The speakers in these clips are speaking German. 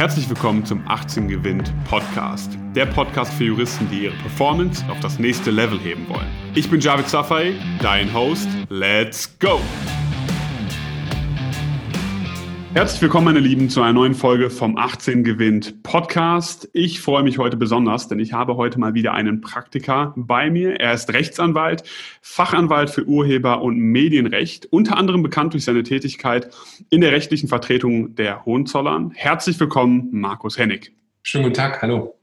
Herzlich willkommen zum 18 Gewinnt Podcast. Der Podcast für Juristen, die ihre Performance auf das nächste Level heben wollen. Ich bin Javid Safai, dein Host. Let's go! Herzlich willkommen, meine Lieben, zu einer neuen Folge vom 18 Gewinnt Podcast. Ich freue mich heute besonders, denn ich habe heute mal wieder einen Praktiker bei mir. Er ist Rechtsanwalt, Fachanwalt für Urheber- und Medienrecht, unter anderem bekannt durch seine Tätigkeit in der rechtlichen Vertretung der Hohenzollern. Herzlich willkommen, Markus Hennig. Schönen guten Tag, hallo.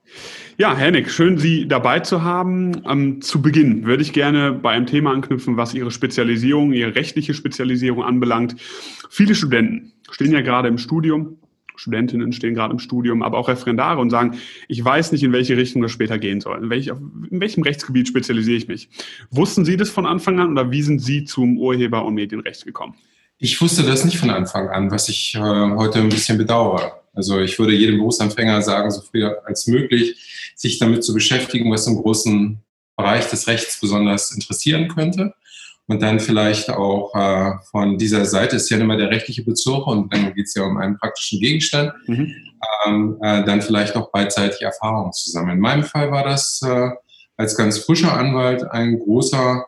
Ja, Hennig, schön Sie dabei zu haben. Ähm, zu Beginn würde ich gerne bei einem Thema anknüpfen, was Ihre Spezialisierung, Ihre rechtliche Spezialisierung anbelangt. Viele Studenten stehen ja gerade im Studium, Studentinnen stehen gerade im Studium, aber auch Referendare und sagen, ich weiß nicht, in welche Richtung das später gehen soll. In, welch, in welchem Rechtsgebiet spezialisiere ich mich? Wussten Sie das von Anfang an oder wie sind Sie zum Urheber- und Medienrecht gekommen? Ich wusste das nicht von Anfang an, was ich äh, heute ein bisschen bedauere. Also ich würde jedem Berufsanfänger sagen, so früh als möglich, sich damit zu beschäftigen, was im großen Bereich des Rechts besonders interessieren könnte. Und dann vielleicht auch äh, von dieser Seite ist ja immer der rechtliche Bezug und dann geht es ja um einen praktischen Gegenstand, mhm. ähm, äh, dann vielleicht auch beidseitig Erfahrungen zu sammeln. In meinem Fall war das äh, als ganz frischer Anwalt ein großer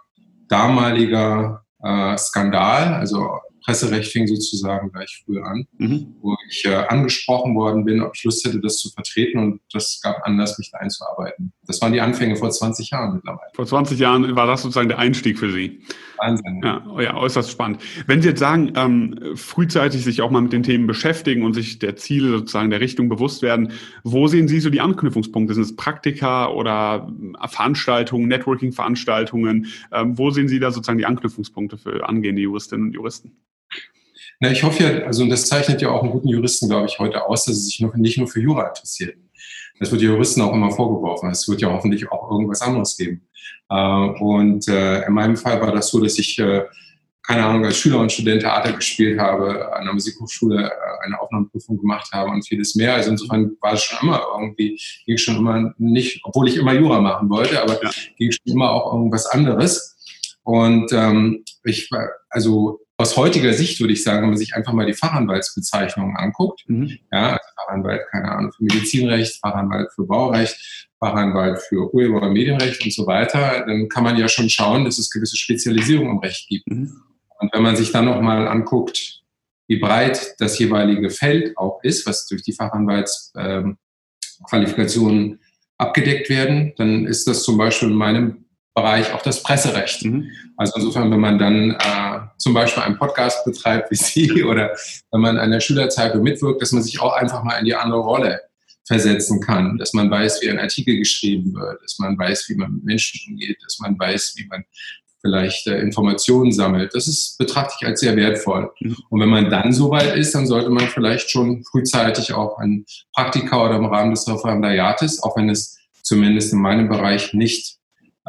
damaliger äh, Skandal, also Presserecht fing sozusagen gleich früh an, mhm. wo ich äh, angesprochen worden bin, ob ich Lust hätte, das zu vertreten und das gab Anlass, mich da einzuarbeiten. Das waren die Anfänge vor 20 Jahren mittlerweile. Vor 20 Jahren war das sozusagen der Einstieg für Sie. Wahnsinn. Ja, oh ja äußerst spannend. Wenn Sie jetzt sagen, ähm, frühzeitig sich auch mal mit den Themen beschäftigen und sich der Ziele sozusagen der Richtung bewusst werden, wo sehen Sie so die Anknüpfungspunkte? Sind es Praktika oder äh, Veranstaltungen, Networking-Veranstaltungen? Ähm, wo sehen Sie da sozusagen die Anknüpfungspunkte für angehende Juristinnen und Juristen? Na, ich hoffe ja, also und das zeichnet ja auch einen guten Juristen, glaube ich, heute aus, dass sie sich noch, nicht nur für Jura interessieren. Das wird Juristen auch immer vorgeworfen. Es wird ja hoffentlich auch irgendwas anderes geben. Äh, und äh, in meinem Fall war das so, dass ich, äh, keine Ahnung, als Schüler und Student Theater gespielt habe, an der Musikhochschule eine Aufnahmeprüfung gemacht habe und vieles mehr. Also insofern war es schon immer irgendwie, ging schon immer nicht, obwohl ich immer Jura machen wollte, aber ja. ging schon immer auch irgendwas anderes. Und ähm, ich war, also aus heutiger Sicht würde ich sagen, wenn man sich einfach mal die Fachanwaltsbezeichnungen anguckt, mhm. ja, also Fachanwalt, keine Ahnung, für Medizinrecht, Fachanwalt für Baurecht, Fachanwalt für Urheber- und Medienrecht und so weiter, dann kann man ja schon schauen, dass es gewisse Spezialisierungen im Recht gibt. Mhm. Und wenn man sich dann nochmal anguckt, wie breit das jeweilige Feld auch ist, was durch die Fachanwaltsqualifikationen ähm, abgedeckt werden, dann ist das zum Beispiel in meinem Bereich auch das Presserecht. Mhm. Also insofern, wenn man dann äh, zum Beispiel einen Podcast betreibt wie Sie oder wenn man an der Schülerzeitung mitwirkt, dass man sich auch einfach mal in die andere Rolle versetzen kann, dass man weiß, wie ein Artikel geschrieben wird, dass man weiß, wie man mit Menschen umgeht, dass man weiß, wie man vielleicht äh, Informationen sammelt. Das ist, betrachte ich als sehr wertvoll. Mhm. Und wenn man dann soweit ist, dann sollte man vielleicht schon frühzeitig auch ein Praktika oder im Rahmen des Referendariates, auch wenn es zumindest in meinem Bereich nicht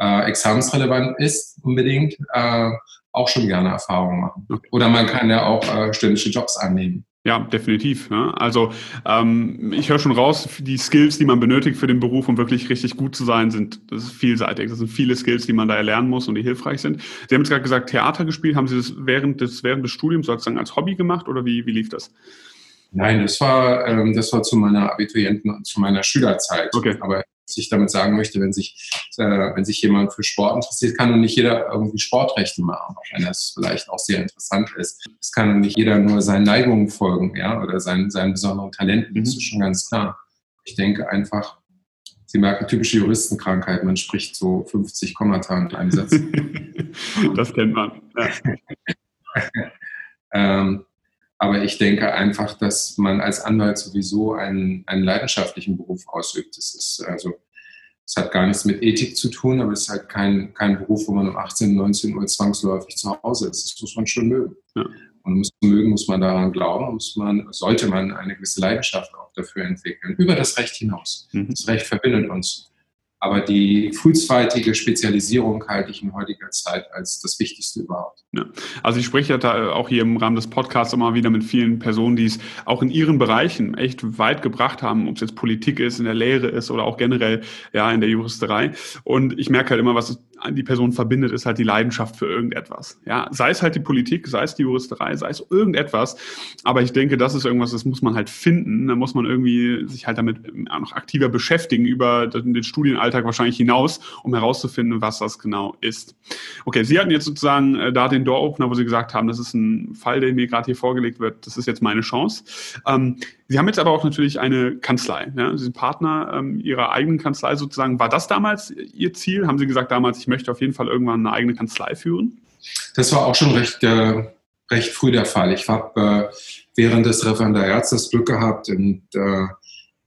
äh, examensrelevant ist unbedingt, äh, auch schon gerne Erfahrungen machen. Oder man kann ja auch äh, ständige Jobs annehmen. Ja, definitiv. Ja. Also ähm, ich höre schon raus, die Skills, die man benötigt für den Beruf, um wirklich richtig gut zu sein, sind das ist vielseitig. Das sind viele Skills, die man da erlernen muss und die hilfreich sind. Sie haben jetzt gerade gesagt, Theater gespielt. Haben Sie das während des, während des Studiums sozusagen als Hobby gemacht oder wie, wie lief das? Nein, das war, ähm, das war zu meiner Abiturienten- und zu meiner Schülerzeit. Okay. Aber was ich damit sagen möchte, wenn sich, äh, wenn sich jemand für Sport interessiert, kann nun nicht jeder irgendwie Sportrechte machen, auch wenn das vielleicht auch sehr interessant ist. Es kann nicht jeder nur seinen Neigungen folgen, ja, oder seinen, seinen besonderen Talenten, das ist schon ganz klar. Ich denke einfach, Sie merken typische Juristenkrankheit, man spricht so 50 Kommata in einem Satz. das kennt man. Ja. ähm, aber ich denke einfach, dass man als Anwalt sowieso einen, einen leidenschaftlichen Beruf ausübt. Das ist also, es hat gar nichts mit Ethik zu tun, aber es ist halt kein, kein Beruf, wo man um 18, 19 Uhr zwangsläufig zu Hause ist. Das muss man schon mögen. Ja. Und muss mögen, muss man daran glauben, muss man, sollte man eine gewisse Leidenschaft auch dafür entwickeln, über das Recht hinaus. Mhm. Das Recht verbindet uns. Aber die frühzeitige Spezialisierung halte ich in heutiger Zeit als das Wichtigste überhaupt. Ja. Also ich spreche ja da auch hier im Rahmen des Podcasts immer wieder mit vielen Personen, die es auch in ihren Bereichen echt weit gebracht haben, ob es jetzt Politik ist, in der Lehre ist oder auch generell ja in der Juristerei. Und ich merke halt immer, was die Person verbindet, ist halt die Leidenschaft für irgendetwas. Ja, sei es halt die Politik, sei es die Juristerei, sei es irgendetwas. Aber ich denke, das ist irgendwas, das muss man halt finden. Da muss man irgendwie sich halt damit noch aktiver beschäftigen über den Studienalltag wahrscheinlich hinaus, um herauszufinden, was das genau ist. Okay, Sie hatten jetzt sozusagen äh, da den Door-Opener, wo Sie gesagt haben, das ist ein Fall, der mir gerade hier vorgelegt wird. Das ist jetzt meine Chance. Ähm, Sie haben jetzt aber auch natürlich eine Kanzlei. Ja? Sie sind Partner ähm, Ihrer eigenen Kanzlei sozusagen. War das damals Ihr Ziel? Haben Sie gesagt damals, ich möchte auf jeden Fall irgendwann eine eigene Kanzlei führen? Das war auch schon recht, äh, recht früh der Fall. Ich habe äh, während des Referendariats das Glück gehabt, in äh,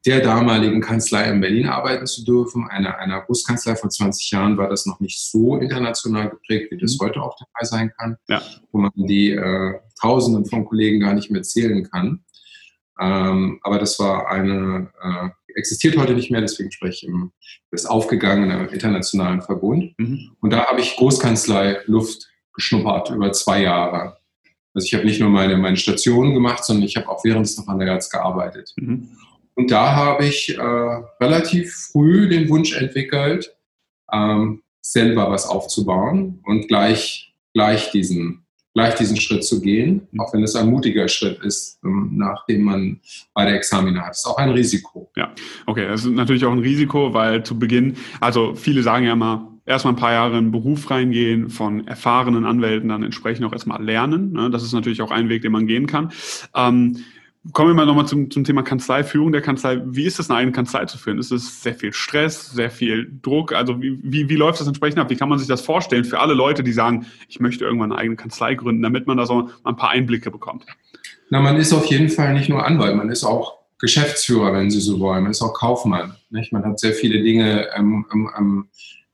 der damaligen Kanzlei in Berlin arbeiten zu dürfen. Einer, einer Buskanzlei vor 20 Jahren war das noch nicht so international geprägt, wie das mhm. heute auch dabei sein kann, ja. wo man die äh, Tausenden von Kollegen gar nicht mehr zählen kann. Ähm, aber das war eine, äh, existiert heute nicht mehr, deswegen spreche ich im des aufgegangenen internationalen Verbund. Mhm. Und da habe ich Großkanzlei Luft geschnuppert über zwei Jahre. Also ich habe nicht nur meine, meine Stationen gemacht, sondern ich habe auch während des Referendariats gearbeitet. Mhm. Und da habe ich äh, relativ früh den Wunsch entwickelt, ähm, selber was aufzubauen und gleich, gleich diesen gleich diesen Schritt zu gehen, mhm. auch wenn es ein mutiger Schritt ist, ähm, nachdem man bei der Examina hat. Das ist auch ein Risiko. Ja, okay, das ist natürlich auch ein Risiko, weil zu Beginn, also viele sagen ja immer, erstmal ein paar Jahre in den Beruf reingehen, von erfahrenen Anwälten dann entsprechend auch erstmal lernen. Ne? Das ist natürlich auch ein Weg, den man gehen kann. Kommen wir mal nochmal zum, zum Thema Kanzlei, Führung der Kanzlei. Wie ist es, eine eigene Kanzlei zu führen? Ist es sehr viel Stress, sehr viel Druck? Also wie, wie, wie läuft das entsprechend ab? Wie kann man sich das vorstellen für alle Leute, die sagen, ich möchte irgendwann eine eigene Kanzlei gründen, damit man da so ein paar Einblicke bekommt? Na, man ist auf jeden Fall nicht nur Anwalt, man ist auch Geschäftsführer, wenn Sie so wollen. Man ist auch Kaufmann. Nicht? Man hat sehr viele Dinge ähm, ähm,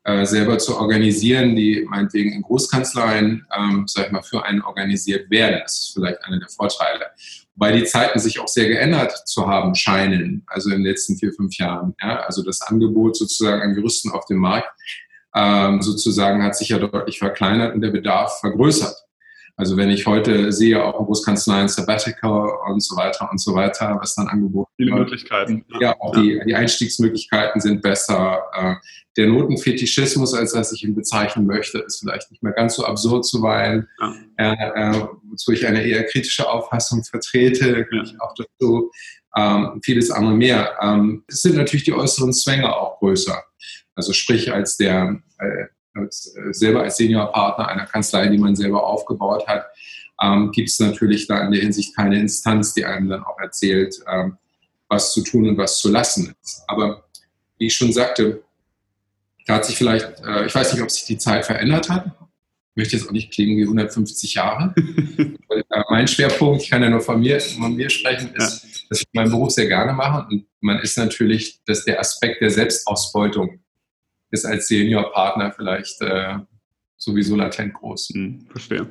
äh, selber zu organisieren, die meinetwegen in Großkanzleien, ähm, sag ich mal, für einen organisiert werden. Das ist vielleicht einer der Vorteile weil die Zeiten sich auch sehr geändert zu haben scheinen, also in den letzten vier, fünf Jahren. Ja? Also das Angebot sozusagen an Juristen auf dem Markt ähm, sozusagen hat sich ja deutlich verkleinert und der Bedarf vergrößert. Also wenn ich heute sehe, auch in Großkanzleien Sabbatical und so weiter und so weiter, was dann angeboten wird. Viele Möglichkeiten. Ja, auch. Die, die Einstiegsmöglichkeiten sind besser. Äh, der Notenfetischismus, als dass ich ihn bezeichnen möchte, ist vielleicht nicht mehr ganz so absurd zuweilen, ja. äh, äh, wozu ich eine eher kritische Auffassung vertrete, ja. ich auch dazu. Ähm, vieles andere mehr. Ähm, es sind natürlich die äußeren Zwänge auch größer. Also sprich, als der äh, als, äh, selber als Seniorpartner einer Kanzlei, die man selber aufgebaut hat, ähm, gibt es natürlich da in der Hinsicht keine Instanz, die einem dann auch erzählt, ähm, was zu tun und was zu lassen ist. Aber wie ich schon sagte, da hat sich vielleicht, äh, ich weiß nicht, ob sich die Zeit verändert hat. Ich möchte jetzt auch nicht klingen wie 150 Jahre. äh, mein Schwerpunkt, ich kann ja nur von mir, von mir sprechen, ist, ja. dass ich meinen Beruf sehr gerne mache. Und man ist natürlich, dass der Aspekt der Selbstausbeutung ist als Seniorpartner vielleicht äh, sowieso latent groß. Hm, verstehe.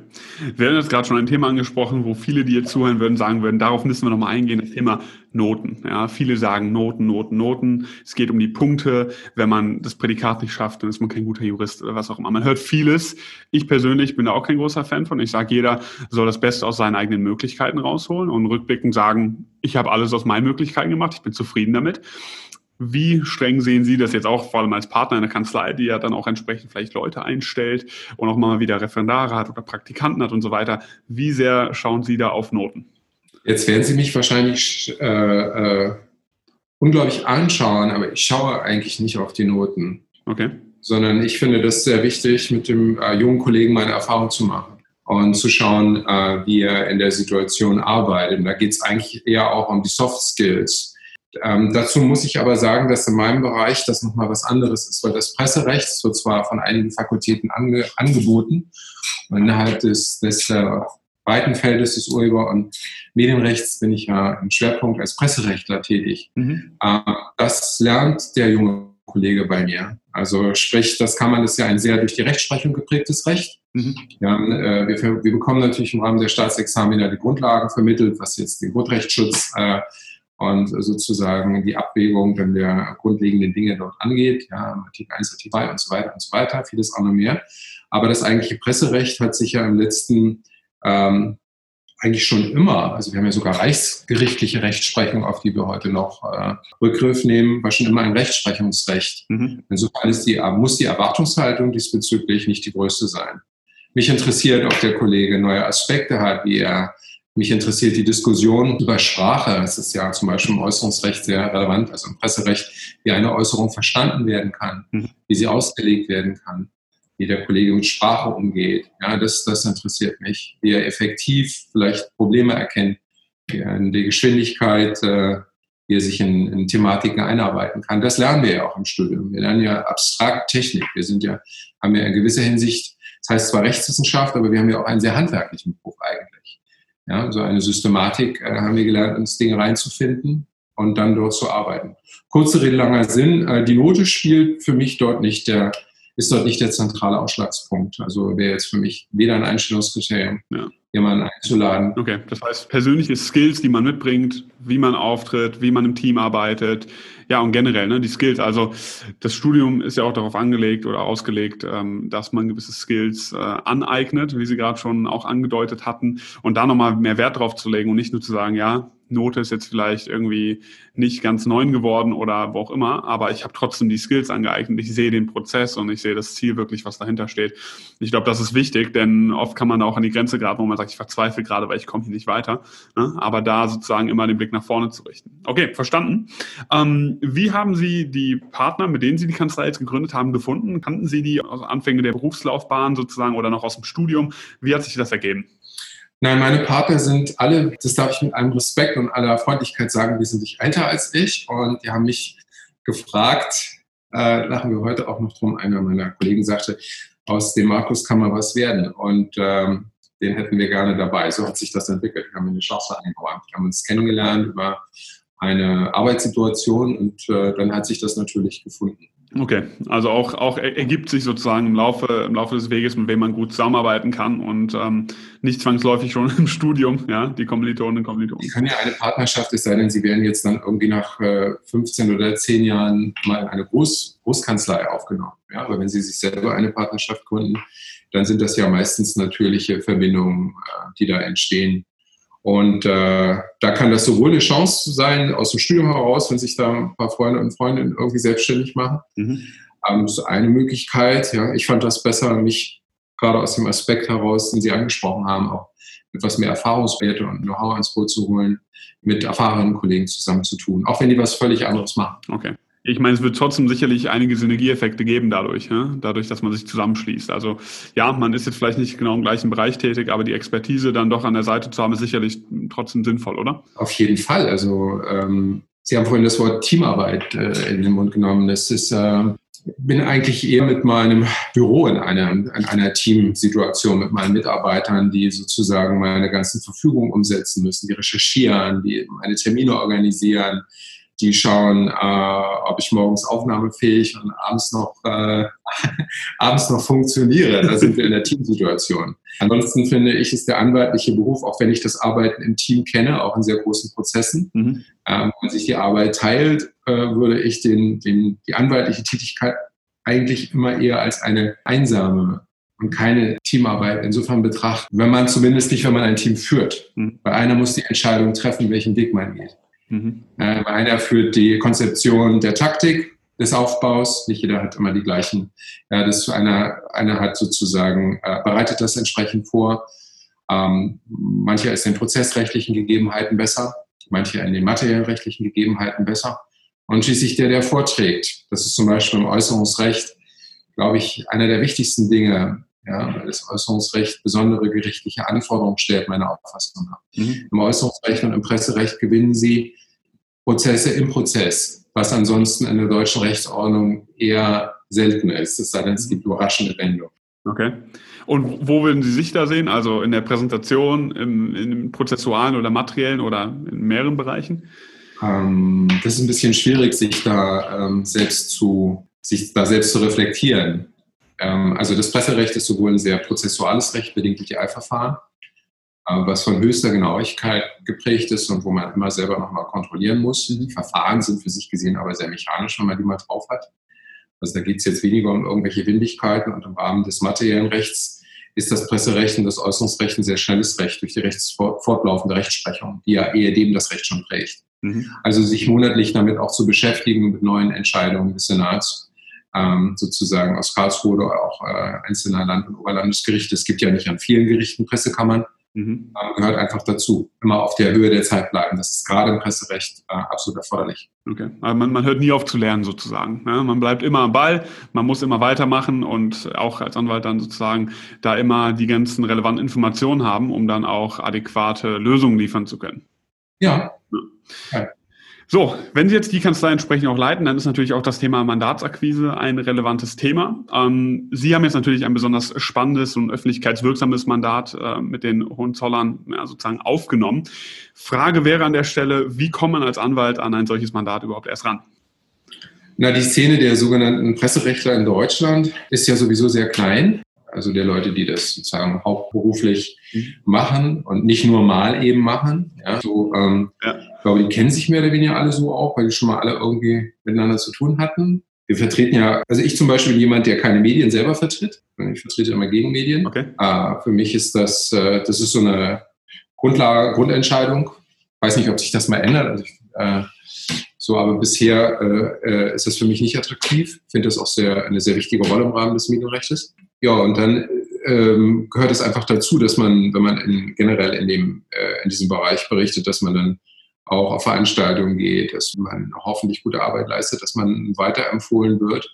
Wir haben jetzt gerade schon ein Thema angesprochen, wo viele, die jetzt zuhören würden, sagen würden, darauf müssen wir nochmal eingehen, das Thema Noten. Ja, viele sagen Noten, Noten, Noten. Es geht um die Punkte. Wenn man das Prädikat nicht schafft, dann ist man kein guter Jurist oder was auch immer. Man hört vieles. Ich persönlich bin da auch kein großer Fan von. Ich sage, jeder soll das Beste aus seinen eigenen Möglichkeiten rausholen und rückblickend sagen, ich habe alles aus meinen Möglichkeiten gemacht, ich bin zufrieden damit. Wie streng sehen Sie das jetzt auch, vor allem als Partner in der Kanzlei, die ja dann auch entsprechend vielleicht Leute einstellt und auch mal wieder Referendare hat oder Praktikanten hat und so weiter? Wie sehr schauen Sie da auf Noten? Jetzt werden Sie mich wahrscheinlich äh, äh, unglaublich anschauen, aber ich schaue eigentlich nicht auf die Noten. Okay. Sondern ich finde das sehr wichtig, mit dem äh, jungen Kollegen meine Erfahrung zu machen und zu schauen, äh, wie er in der Situation arbeitet. Und da geht es eigentlich eher auch um die Soft Skills ähm, dazu muss ich aber sagen, dass in meinem Bereich das nochmal was anderes ist, weil das Presserecht wird zwar von einigen Fakultäten ange angeboten innerhalb des, des äh, weiten Feldes des Urheber- und Medienrechts bin ich ja im Schwerpunkt als Presserechtler tätig. Mhm. Äh, das lernt der junge Kollege bei mir. Also sprich, das kann man, das ist ja ein sehr durch die Rechtsprechung geprägtes Recht. Mhm. Ja, äh, wir, wir, bekommen natürlich im Rahmen der Staatsexamina die Grundlagen vermittelt, was jetzt den Grundrechtsschutz äh, und sozusagen die Abwägung dann der grundlegenden Dinge dort angeht, ja, Artikel 1, Artikel 2 und so weiter und so weiter, vieles auch noch mehr. Aber das eigentliche Presserecht hat sich ja im letzten ähm, eigentlich schon immer, also wir haben ja sogar reichsgerichtliche Rechtsprechung, auf die wir heute noch äh, Rückgriff nehmen, war schon immer ein Rechtsprechungsrecht. Mhm. Insofern ist die, muss die Erwartungshaltung diesbezüglich nicht die größte sein. Mich interessiert, ob der Kollege neue Aspekte hat, wie er mich interessiert die Diskussion über Sprache. Es ist ja zum Beispiel im Äußerungsrecht sehr relevant, also im Presserecht, wie eine Äußerung verstanden werden kann, mhm. wie sie ausgelegt werden kann wie der Kollege mit Sprache umgeht. Ja, das, das interessiert mich. Wie er effektiv vielleicht Probleme erkennt, in der Geschwindigkeit, äh, wie er sich in, in Thematiken einarbeiten kann. Das lernen wir ja auch im Studium. Wir lernen ja abstrakt Technik. Wir sind ja, haben ja in gewisser Hinsicht, das heißt zwar Rechtswissenschaft, aber wir haben ja auch einen sehr handwerklichen Beruf eigentlich. Ja, so eine Systematik äh, haben wir gelernt, uns Dinge reinzufinden und dann dort zu arbeiten. Kurze Rede, langer Sinn. Äh, die Note spielt für mich dort nicht der, ist dort nicht der zentrale Ausschlagspunkt. Also wäre jetzt für mich weder ein Einstellungskriterium, ja. Jemanden einzuladen. Okay, das heißt persönliche Skills, die man mitbringt, wie man auftritt, wie man im Team arbeitet, ja und generell ne, die Skills. Also das Studium ist ja auch darauf angelegt oder ausgelegt, ähm, dass man gewisse Skills äh, aneignet, wie Sie gerade schon auch angedeutet hatten, und da nochmal mehr Wert drauf zu legen und nicht nur zu sagen, ja, Note ist jetzt vielleicht irgendwie nicht ganz neun geworden oder wo auch immer, aber ich habe trotzdem die Skills angeeignet. Ich sehe den Prozess und ich sehe das Ziel wirklich, was dahinter steht. Ich glaube, das ist wichtig, denn oft kann man auch an die Grenze geraten, wo man sagt, ich verzweifle gerade, weil ich komme hier nicht weiter. Ne? Aber da sozusagen immer den Blick nach vorne zu richten. Okay, verstanden. Ähm, wie haben Sie die Partner, mit denen Sie die Kanzlei jetzt gegründet haben, gefunden? Kannten Sie die aus Anfänge der Berufslaufbahn sozusagen oder noch aus dem Studium? Wie hat sich das ergeben? Nein, meine Partner sind alle, das darf ich mit allem Respekt und aller Freundlichkeit sagen, nicht älter als ich und die haben mich gefragt, äh, lachen wir heute auch noch drum, einer meiner Kollegen sagte, aus dem Markus kann mal was werden und ähm, den hätten wir gerne dabei. So hat sich das entwickelt. Wir haben eine Chance eingeräumt. Wir haben uns kennengelernt über eine Arbeitssituation und äh, dann hat sich das natürlich gefunden. Okay, also auch, auch ergibt sich sozusagen im Laufe, im Laufe des Weges, mit wem man gut zusammenarbeiten kann und ähm, nicht zwangsläufig schon im Studium, ja, die Kommilitonen und Kommilitonen. Es kann ja eine Partnerschaft, es sei denn, sie werden jetzt dann irgendwie nach äh, 15 oder 10 Jahren mal in eine Groß, Großkanzlei aufgenommen. Ja, aber wenn sie sich selber eine Partnerschaft gründen, dann sind das ja meistens natürliche Verbindungen, äh, die da entstehen und äh, da kann das sowohl eine Chance sein aus dem Studium heraus, wenn sich da ein paar Freunde und Freundinnen irgendwie selbstständig machen. Mhm. Ähm, das ist eine Möglichkeit. Ja, ich fand das besser, mich gerade aus dem Aspekt heraus, den Sie angesprochen haben, auch etwas mehr Erfahrungswerte und Know-how ins Boot zu holen, mit erfahrenen Kollegen zusammen zu tun, auch wenn die was völlig anderes machen. Okay. Ich meine, es wird trotzdem sicherlich einige Synergieeffekte geben dadurch, ne? dadurch, dass man sich zusammenschließt. Also ja, man ist jetzt vielleicht nicht genau im gleichen Bereich tätig, aber die Expertise dann doch an der Seite zu haben, ist sicherlich trotzdem sinnvoll, oder? Auf jeden Fall. Also ähm, Sie haben vorhin das Wort Teamarbeit äh, in den Mund genommen. Das ist, äh, bin eigentlich eher mit meinem Büro in einer, in einer Teamsituation mit meinen Mitarbeitern, die sozusagen meine ganzen Verfügungen umsetzen müssen, die recherchieren, die meine Termine organisieren, die schauen, äh, ob ich morgens aufnahmefähig und abends noch, äh, abends noch funktioniere. Da sind wir in der Teamsituation. Ansonsten finde ich, ist der anwaltliche Beruf, auch wenn ich das Arbeiten im Team kenne, auch in sehr großen Prozessen, mhm. ähm, wenn sich die Arbeit teilt, äh, würde ich den, den, die anwaltliche Tätigkeit eigentlich immer eher als eine einsame und keine Teamarbeit insofern betrachten, wenn man zumindest nicht, wenn man ein Team führt. Mhm. Weil einer muss die Entscheidung treffen, welchen Weg man geht. Mhm. Äh, einer führt die Konzeption der Taktik des Aufbaus. Nicht jeder hat immer die gleichen. Ja, das einer, einer hat sozusagen, äh, bereitet das entsprechend vor. Ähm, mancher ist in prozessrechtlichen Gegebenheiten besser, manche in den materiellrechtlichen Gegebenheiten besser. Und schließlich der, der vorträgt. Das ist zum Beispiel im Äußerungsrecht, glaube ich, einer der wichtigsten Dinge, ja, weil das Äußerungsrecht besondere gerichtliche Anforderungen stellt, meiner Auffassung nach. Mhm. Im Äußerungsrecht und im Presserecht gewinnen Sie Prozesse im Prozess, was ansonsten in der deutschen Rechtsordnung eher selten ist. Es sei denn, es gibt überraschende Wendungen. Okay. Und wo würden Sie sich da sehen? Also in der Präsentation, im, im prozessualen oder materiellen oder in mehreren Bereichen? Ähm, das ist ein bisschen schwierig, sich da ähm, selbst zu, sich da selbst zu reflektieren. Ähm, also das Presserecht ist sowohl ein sehr prozessuales Recht, bedingt durch die Eilverfahren, was von höchster Genauigkeit geprägt ist und wo man immer selber nochmal kontrollieren muss. Die Verfahren sind für sich gesehen aber sehr mechanisch, wenn man die mal drauf hat. Also da geht es jetzt weniger um irgendwelche Windigkeiten und im Rahmen des materiellen Rechts ist das Presserecht und das Äußerungsrecht ein sehr schnelles Recht durch die rechtsfortlaufende Rechtsprechung, die ja ehedem das Recht schon prägt. Mhm. Also sich monatlich damit auch zu beschäftigen mit neuen Entscheidungen des Senats, ähm, sozusagen aus Karlsruhe oder auch äh, einzelner Land- und Oberlandesgerichte. Es gibt ja nicht an vielen Gerichten Pressekammern. Mhm. Äh, gehört einfach dazu. Immer auf der Höhe der Zeit bleiben. Das ist gerade im Presserecht äh, absolut erforderlich. Okay. Also man, man, hört nie auf zu lernen sozusagen. Ja, man bleibt immer am Ball, man muss immer weitermachen und auch als Anwalt dann sozusagen da immer die ganzen relevanten Informationen haben, um dann auch adäquate Lösungen liefern zu können. Ja. ja. So, wenn Sie jetzt die Kanzlei entsprechend auch leiten, dann ist natürlich auch das Thema Mandatsakquise ein relevantes Thema. Ähm, Sie haben jetzt natürlich ein besonders spannendes und öffentlichkeitswirksames Mandat äh, mit den Hohenzollern ja, sozusagen aufgenommen. Frage wäre an der Stelle, wie kommt man als Anwalt an ein solches Mandat überhaupt erst ran? Na, die Szene der sogenannten Presserechtler in Deutschland ist ja sowieso sehr klein also der Leute, die das sozusagen hauptberuflich mhm. machen und nicht nur mal eben machen. Ja, so, ähm, ja. Ich glaube, die kennen sich mehr oder weniger alle so auch, weil die schon mal alle irgendwie miteinander zu tun hatten. Wir vertreten ja, also ich zum Beispiel bin jemand, der keine Medien selber vertritt. Ich vertrete immer gegen Medien. Okay. Äh, für mich ist das, äh, das ist so eine Grundlage, Grundentscheidung. Ich weiß nicht, ob sich das mal ändert. Also ich, äh, so, aber bisher äh, äh, ist das für mich nicht attraktiv. Ich finde das auch sehr, eine sehr wichtige Rolle im Rahmen des Medienrechts. Ja, und dann ähm, gehört es einfach dazu, dass man, wenn man in, generell in, dem, äh, in diesem Bereich berichtet, dass man dann auch auf Veranstaltungen geht, dass man hoffentlich gute Arbeit leistet, dass man weiterempfohlen wird.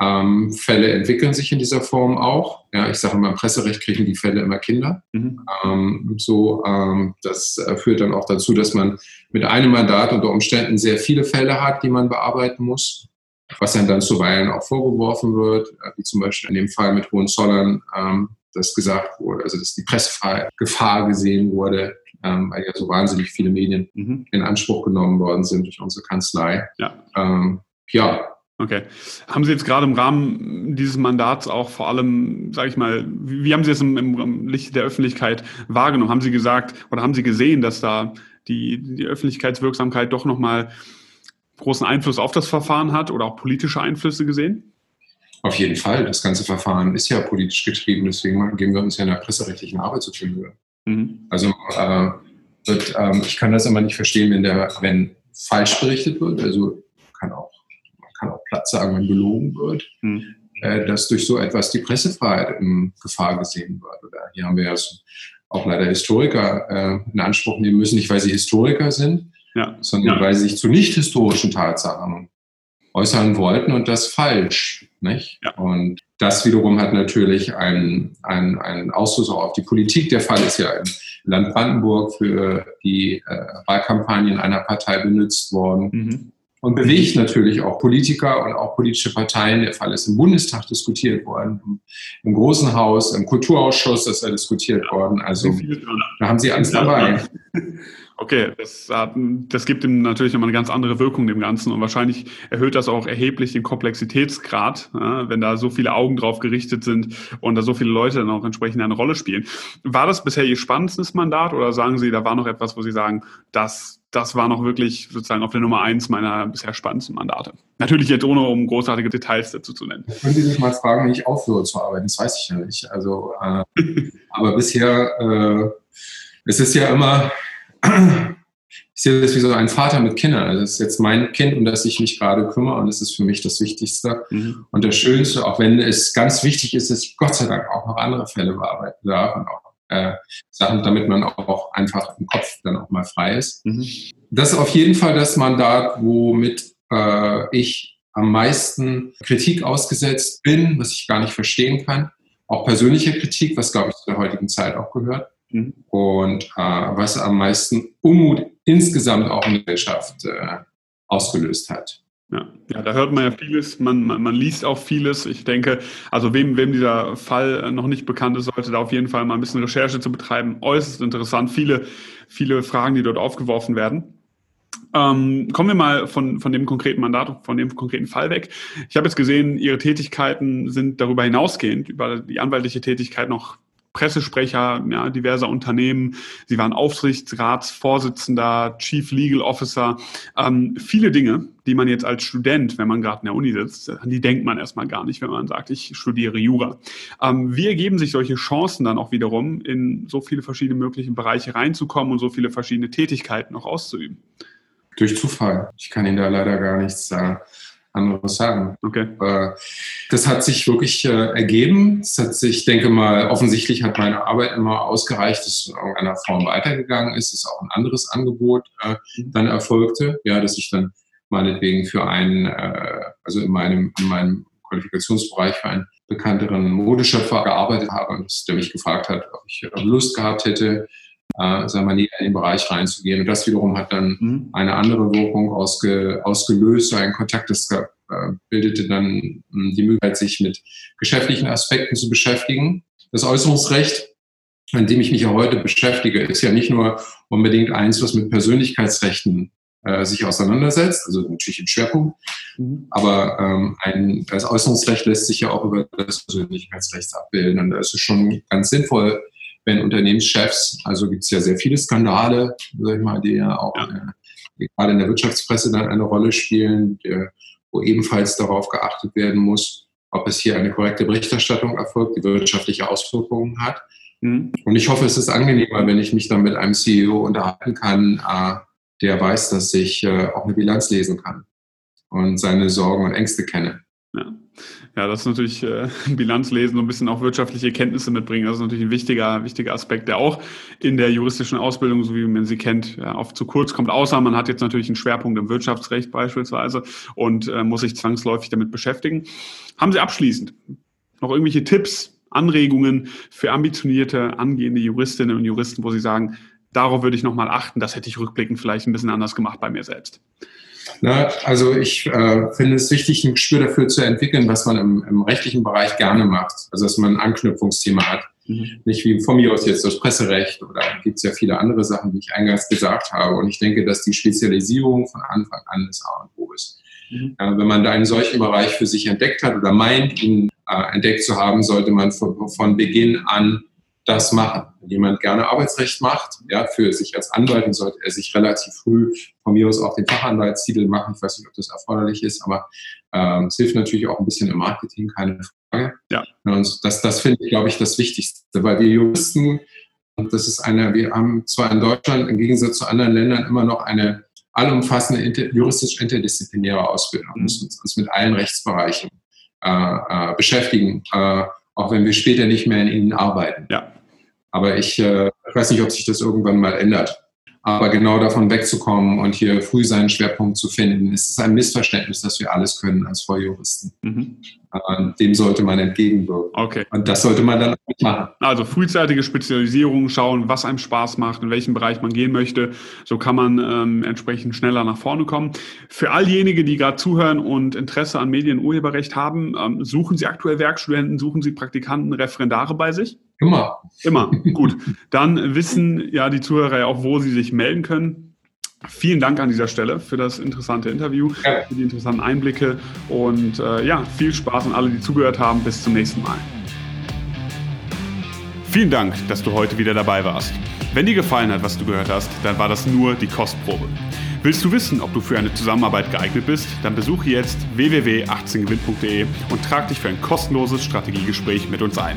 Ähm, Fälle entwickeln sich in dieser Form auch. Ja, ich sage immer, im Presserecht kriegen die Fälle immer Kinder. Mhm. Ähm, so, ähm, das äh, führt dann auch dazu, dass man mit einem Mandat unter Umständen sehr viele Fälle hat, die man bearbeiten muss was dann, dann zuweilen auch vorgeworfen wird, äh, wie zum Beispiel in dem Fall mit Hohenzollern, ähm, dass gesagt wurde, also dass die Pressgefahr gesehen wurde, ähm, weil ja so wahnsinnig viele Medien mhm. in Anspruch genommen worden sind durch unsere Kanzlei. Ja. Ähm, ja. Okay. Haben Sie jetzt gerade im Rahmen dieses Mandats auch vor allem, sage ich mal, wie, haben Sie es im, im, Licht der Öffentlichkeit wahrgenommen? Haben Sie gesagt oder haben Sie gesehen, dass da die, die Öffentlichkeitswirksamkeit doch nochmal großen Einfluss auf das Verfahren hat oder auch politische Einflüsse gesehen? Auf jeden Fall. Das ganze Verfahren ist ja politisch getrieben, deswegen geben wir uns ja in der presserechtlichen Arbeit so viel Mühe. Mhm. Also äh, wird, ähm, ich kann das immer nicht verstehen, wenn, der, wenn falsch berichtet wird. Also kann auch, man kann auch platt sagen, wenn belogen wird, mhm. äh, dass durch so etwas die Pressefreiheit in Gefahr gesehen wird. Oder hier haben wir ja so auch leider Historiker äh, in Anspruch nehmen müssen, nicht weil sie Historiker sind, ja. sondern ja. weil sie sich zu nicht historischen Tatsachen äußern wollten und das falsch. Nicht? Ja. Und das wiederum hat natürlich einen, einen, einen Ausfluss auch auf die Politik. Der Fall ist ja im Land Brandenburg für die äh, Wahlkampagnen einer Partei benutzt worden. Mhm. Und bewegt natürlich auch Politiker und auch politische Parteien. Der Fall ist im Bundestag diskutiert worden, im, Großen Haus, im Kulturausschuss ist er diskutiert worden. Also da haben Sie alles dabei. Okay, das, hat, das gibt ihm natürlich nochmal eine ganz andere Wirkung dem Ganzen und wahrscheinlich erhöht das auch erheblich den Komplexitätsgrad, wenn da so viele Augen drauf gerichtet sind und da so viele Leute dann auch entsprechend eine Rolle spielen. War das bisher Ihr spannendstes Mandat oder sagen Sie, da war noch etwas, wo Sie sagen, das, das war noch wirklich sozusagen auf der Nummer eins meiner bisher spannendsten Mandate? Natürlich jetzt ohne, um großartige Details dazu zu nennen. Können Sie sich mal fragen, wie ich aufhöre zu arbeiten? Das weiß ich ja nicht. Also, äh, aber bisher, äh, es ist ja immer, ich sehe das wie so ein Vater mit Kindern. Also das ist jetzt mein Kind, um das ich mich gerade kümmere und das ist für mich das Wichtigste. Mhm. Und das Schönste, auch wenn es ganz wichtig ist, dass ich Gott sei Dank auch noch andere Fälle bearbeiten darf und auch äh, Sachen, damit man auch einfach im Kopf dann auch mal frei ist. Mhm. Das ist auf jeden Fall das Mandat, womit äh, ich am meisten Kritik ausgesetzt bin, was ich gar nicht verstehen kann. Auch persönliche Kritik, was glaube ich zu der heutigen Zeit auch gehört. Mhm. Und äh, was am meisten Unmut insgesamt auch in der Gesellschaft äh, ausgelöst hat. Ja. ja, da hört man ja vieles, man, man, man, liest auch vieles. Ich denke, also wem, wem dieser Fall noch nicht bekannt ist, sollte da auf jeden Fall mal ein bisschen Recherche zu betreiben. Äußerst interessant, viele, viele Fragen, die dort aufgeworfen werden. Ähm, kommen wir mal von, von dem konkreten Mandat, von dem konkreten Fall weg. Ich habe jetzt gesehen, Ihre Tätigkeiten sind darüber hinausgehend, über die anwaltliche Tätigkeit noch Pressesprecher ja, diverser Unternehmen. Sie waren Aufsichtsratsvorsitzender, Chief Legal Officer. Ähm, viele Dinge, die man jetzt als Student, wenn man gerade in der Uni sitzt, an die denkt man erstmal gar nicht, wenn man sagt, ich studiere Jura. Ähm, wie ergeben sich solche Chancen dann auch wiederum, in so viele verschiedene mögliche Bereiche reinzukommen und so viele verschiedene Tätigkeiten auch auszuüben? Durch Zufall. Ich kann Ihnen da leider gar nichts sagen. Äh anderes sagen. Okay. Das hat sich wirklich äh, ergeben. Das hat sich, ich denke mal, offensichtlich hat meine Arbeit immer ausgereicht, dass es in irgendeiner Form weitergegangen ist, dass auch ein anderes Angebot äh, dann erfolgte. Ja, dass ich dann meinetwegen für einen, äh, also in meinem, in meinem Qualifikationsbereich für einen bekannteren Modeschöpfer gearbeitet habe und der mich gefragt hat, ob ich Lust gehabt hätte, äh, sagen wir, in den Bereich reinzugehen. Und das wiederum hat dann mhm. eine andere Wirkung ausge, ausgelöst, so ein Kontakt, das äh, bildete dann hm, die Möglichkeit, sich mit geschäftlichen Aspekten zu beschäftigen. Das Äußerungsrecht, an dem ich mich ja heute beschäftige, ist ja nicht nur unbedingt eins, was mit Persönlichkeitsrechten äh, sich auseinandersetzt, also natürlich im Schwerpunkt. Mhm. Aber ähm, ein, das Äußerungsrecht lässt sich ja auch über das Persönlichkeitsrecht abbilden. Und das ist schon ganz sinnvoll, wenn Unternehmenschefs, also gibt es ja sehr viele Skandale, sag ich mal, die ja auch ja. Äh, gerade in der Wirtschaftspresse dann eine Rolle spielen, der, wo ebenfalls darauf geachtet werden muss, ob es hier eine korrekte Berichterstattung erfolgt, die wirtschaftliche Auswirkungen hat. Mhm. Und ich hoffe, es ist angenehmer, wenn ich mich dann mit einem CEO unterhalten kann, äh, der weiß, dass ich äh, auch eine Bilanz lesen kann und seine Sorgen und Ängste kenne. Ja. Ja, das ist natürlich äh, Bilanzlesen und ein bisschen auch wirtschaftliche Kenntnisse mitbringen. Das ist natürlich ein wichtiger, wichtiger Aspekt, der auch in der juristischen Ausbildung, so wie man sie kennt, ja, oft zu kurz kommt. Außer man hat jetzt natürlich einen Schwerpunkt im Wirtschaftsrecht beispielsweise und äh, muss sich zwangsläufig damit beschäftigen. Haben Sie abschließend noch irgendwelche Tipps, Anregungen für ambitionierte, angehende Juristinnen und Juristen, wo Sie sagen, darauf würde ich nochmal achten, das hätte ich rückblickend vielleicht ein bisschen anders gemacht bei mir selbst? Na, also ich äh, finde es wichtig, ein Gespür dafür zu entwickeln, was man im, im rechtlichen Bereich gerne macht. Also dass man ein Anknüpfungsthema hat. Mhm. Nicht wie von mir aus jetzt das Presserecht oder gibt es ja viele andere Sachen, die ich eingangs gesagt habe. Und ich denke, dass die Spezialisierung von Anfang an das A und O ist. Mhm. Äh, wenn man da einen solchen Bereich für sich entdeckt hat oder meint, ihn äh, entdeckt zu haben, sollte man von, von Beginn an das machen. Wenn jemand gerne Arbeitsrecht macht, ja, für sich als Anwalt, dann sollte er sich relativ früh von mir aus auch den Fachanwaltstitel machen. Ich weiß nicht, ob das erforderlich ist, aber ähm, es hilft natürlich auch ein bisschen im Marketing, keine Frage. Ja. Und das, das finde ich, glaube ich, das Wichtigste, weil wir Juristen, und das ist eine, wir haben zwar in Deutschland im Gegensatz zu anderen Ländern immer noch eine allumfassende inter, juristisch interdisziplinäre Ausbildung, wir müssen uns mit allen Rechtsbereichen äh, äh, beschäftigen. Äh, auch wenn wir später nicht mehr in ihnen arbeiten. Ja. Aber ich äh, weiß nicht, ob sich das irgendwann mal ändert. Aber genau davon wegzukommen und hier früh seinen Schwerpunkt zu finden, ist ein Missverständnis, dass wir alles können als Volljuristen. Mhm. Dem sollte man entgegenwirken. Okay. Und das sollte man dann auch machen. Also frühzeitige Spezialisierung, schauen, was einem Spaß macht, in welchem Bereich man gehen möchte. So kann man ähm, entsprechend schneller nach vorne kommen. Für all diejenigen, die gerade zuhören und Interesse an Medienurheberrecht haben, ähm, suchen Sie aktuell Werkstudenten, suchen Sie Praktikanten, Referendare bei sich? Immer. Immer. Gut. Dann wissen ja die Zuhörer ja auch, wo sie sich melden können. Vielen Dank an dieser Stelle für das interessante Interview, ja. für die interessanten Einblicke und äh, ja, viel Spaß an alle, die zugehört haben. Bis zum nächsten Mal. Vielen Dank, dass du heute wieder dabei warst. Wenn dir gefallen hat, was du gehört hast, dann war das nur die Kostprobe. Willst du wissen, ob du für eine Zusammenarbeit geeignet bist? Dann besuche jetzt www.18gewinn.de und trag dich für ein kostenloses Strategiegespräch mit uns ein.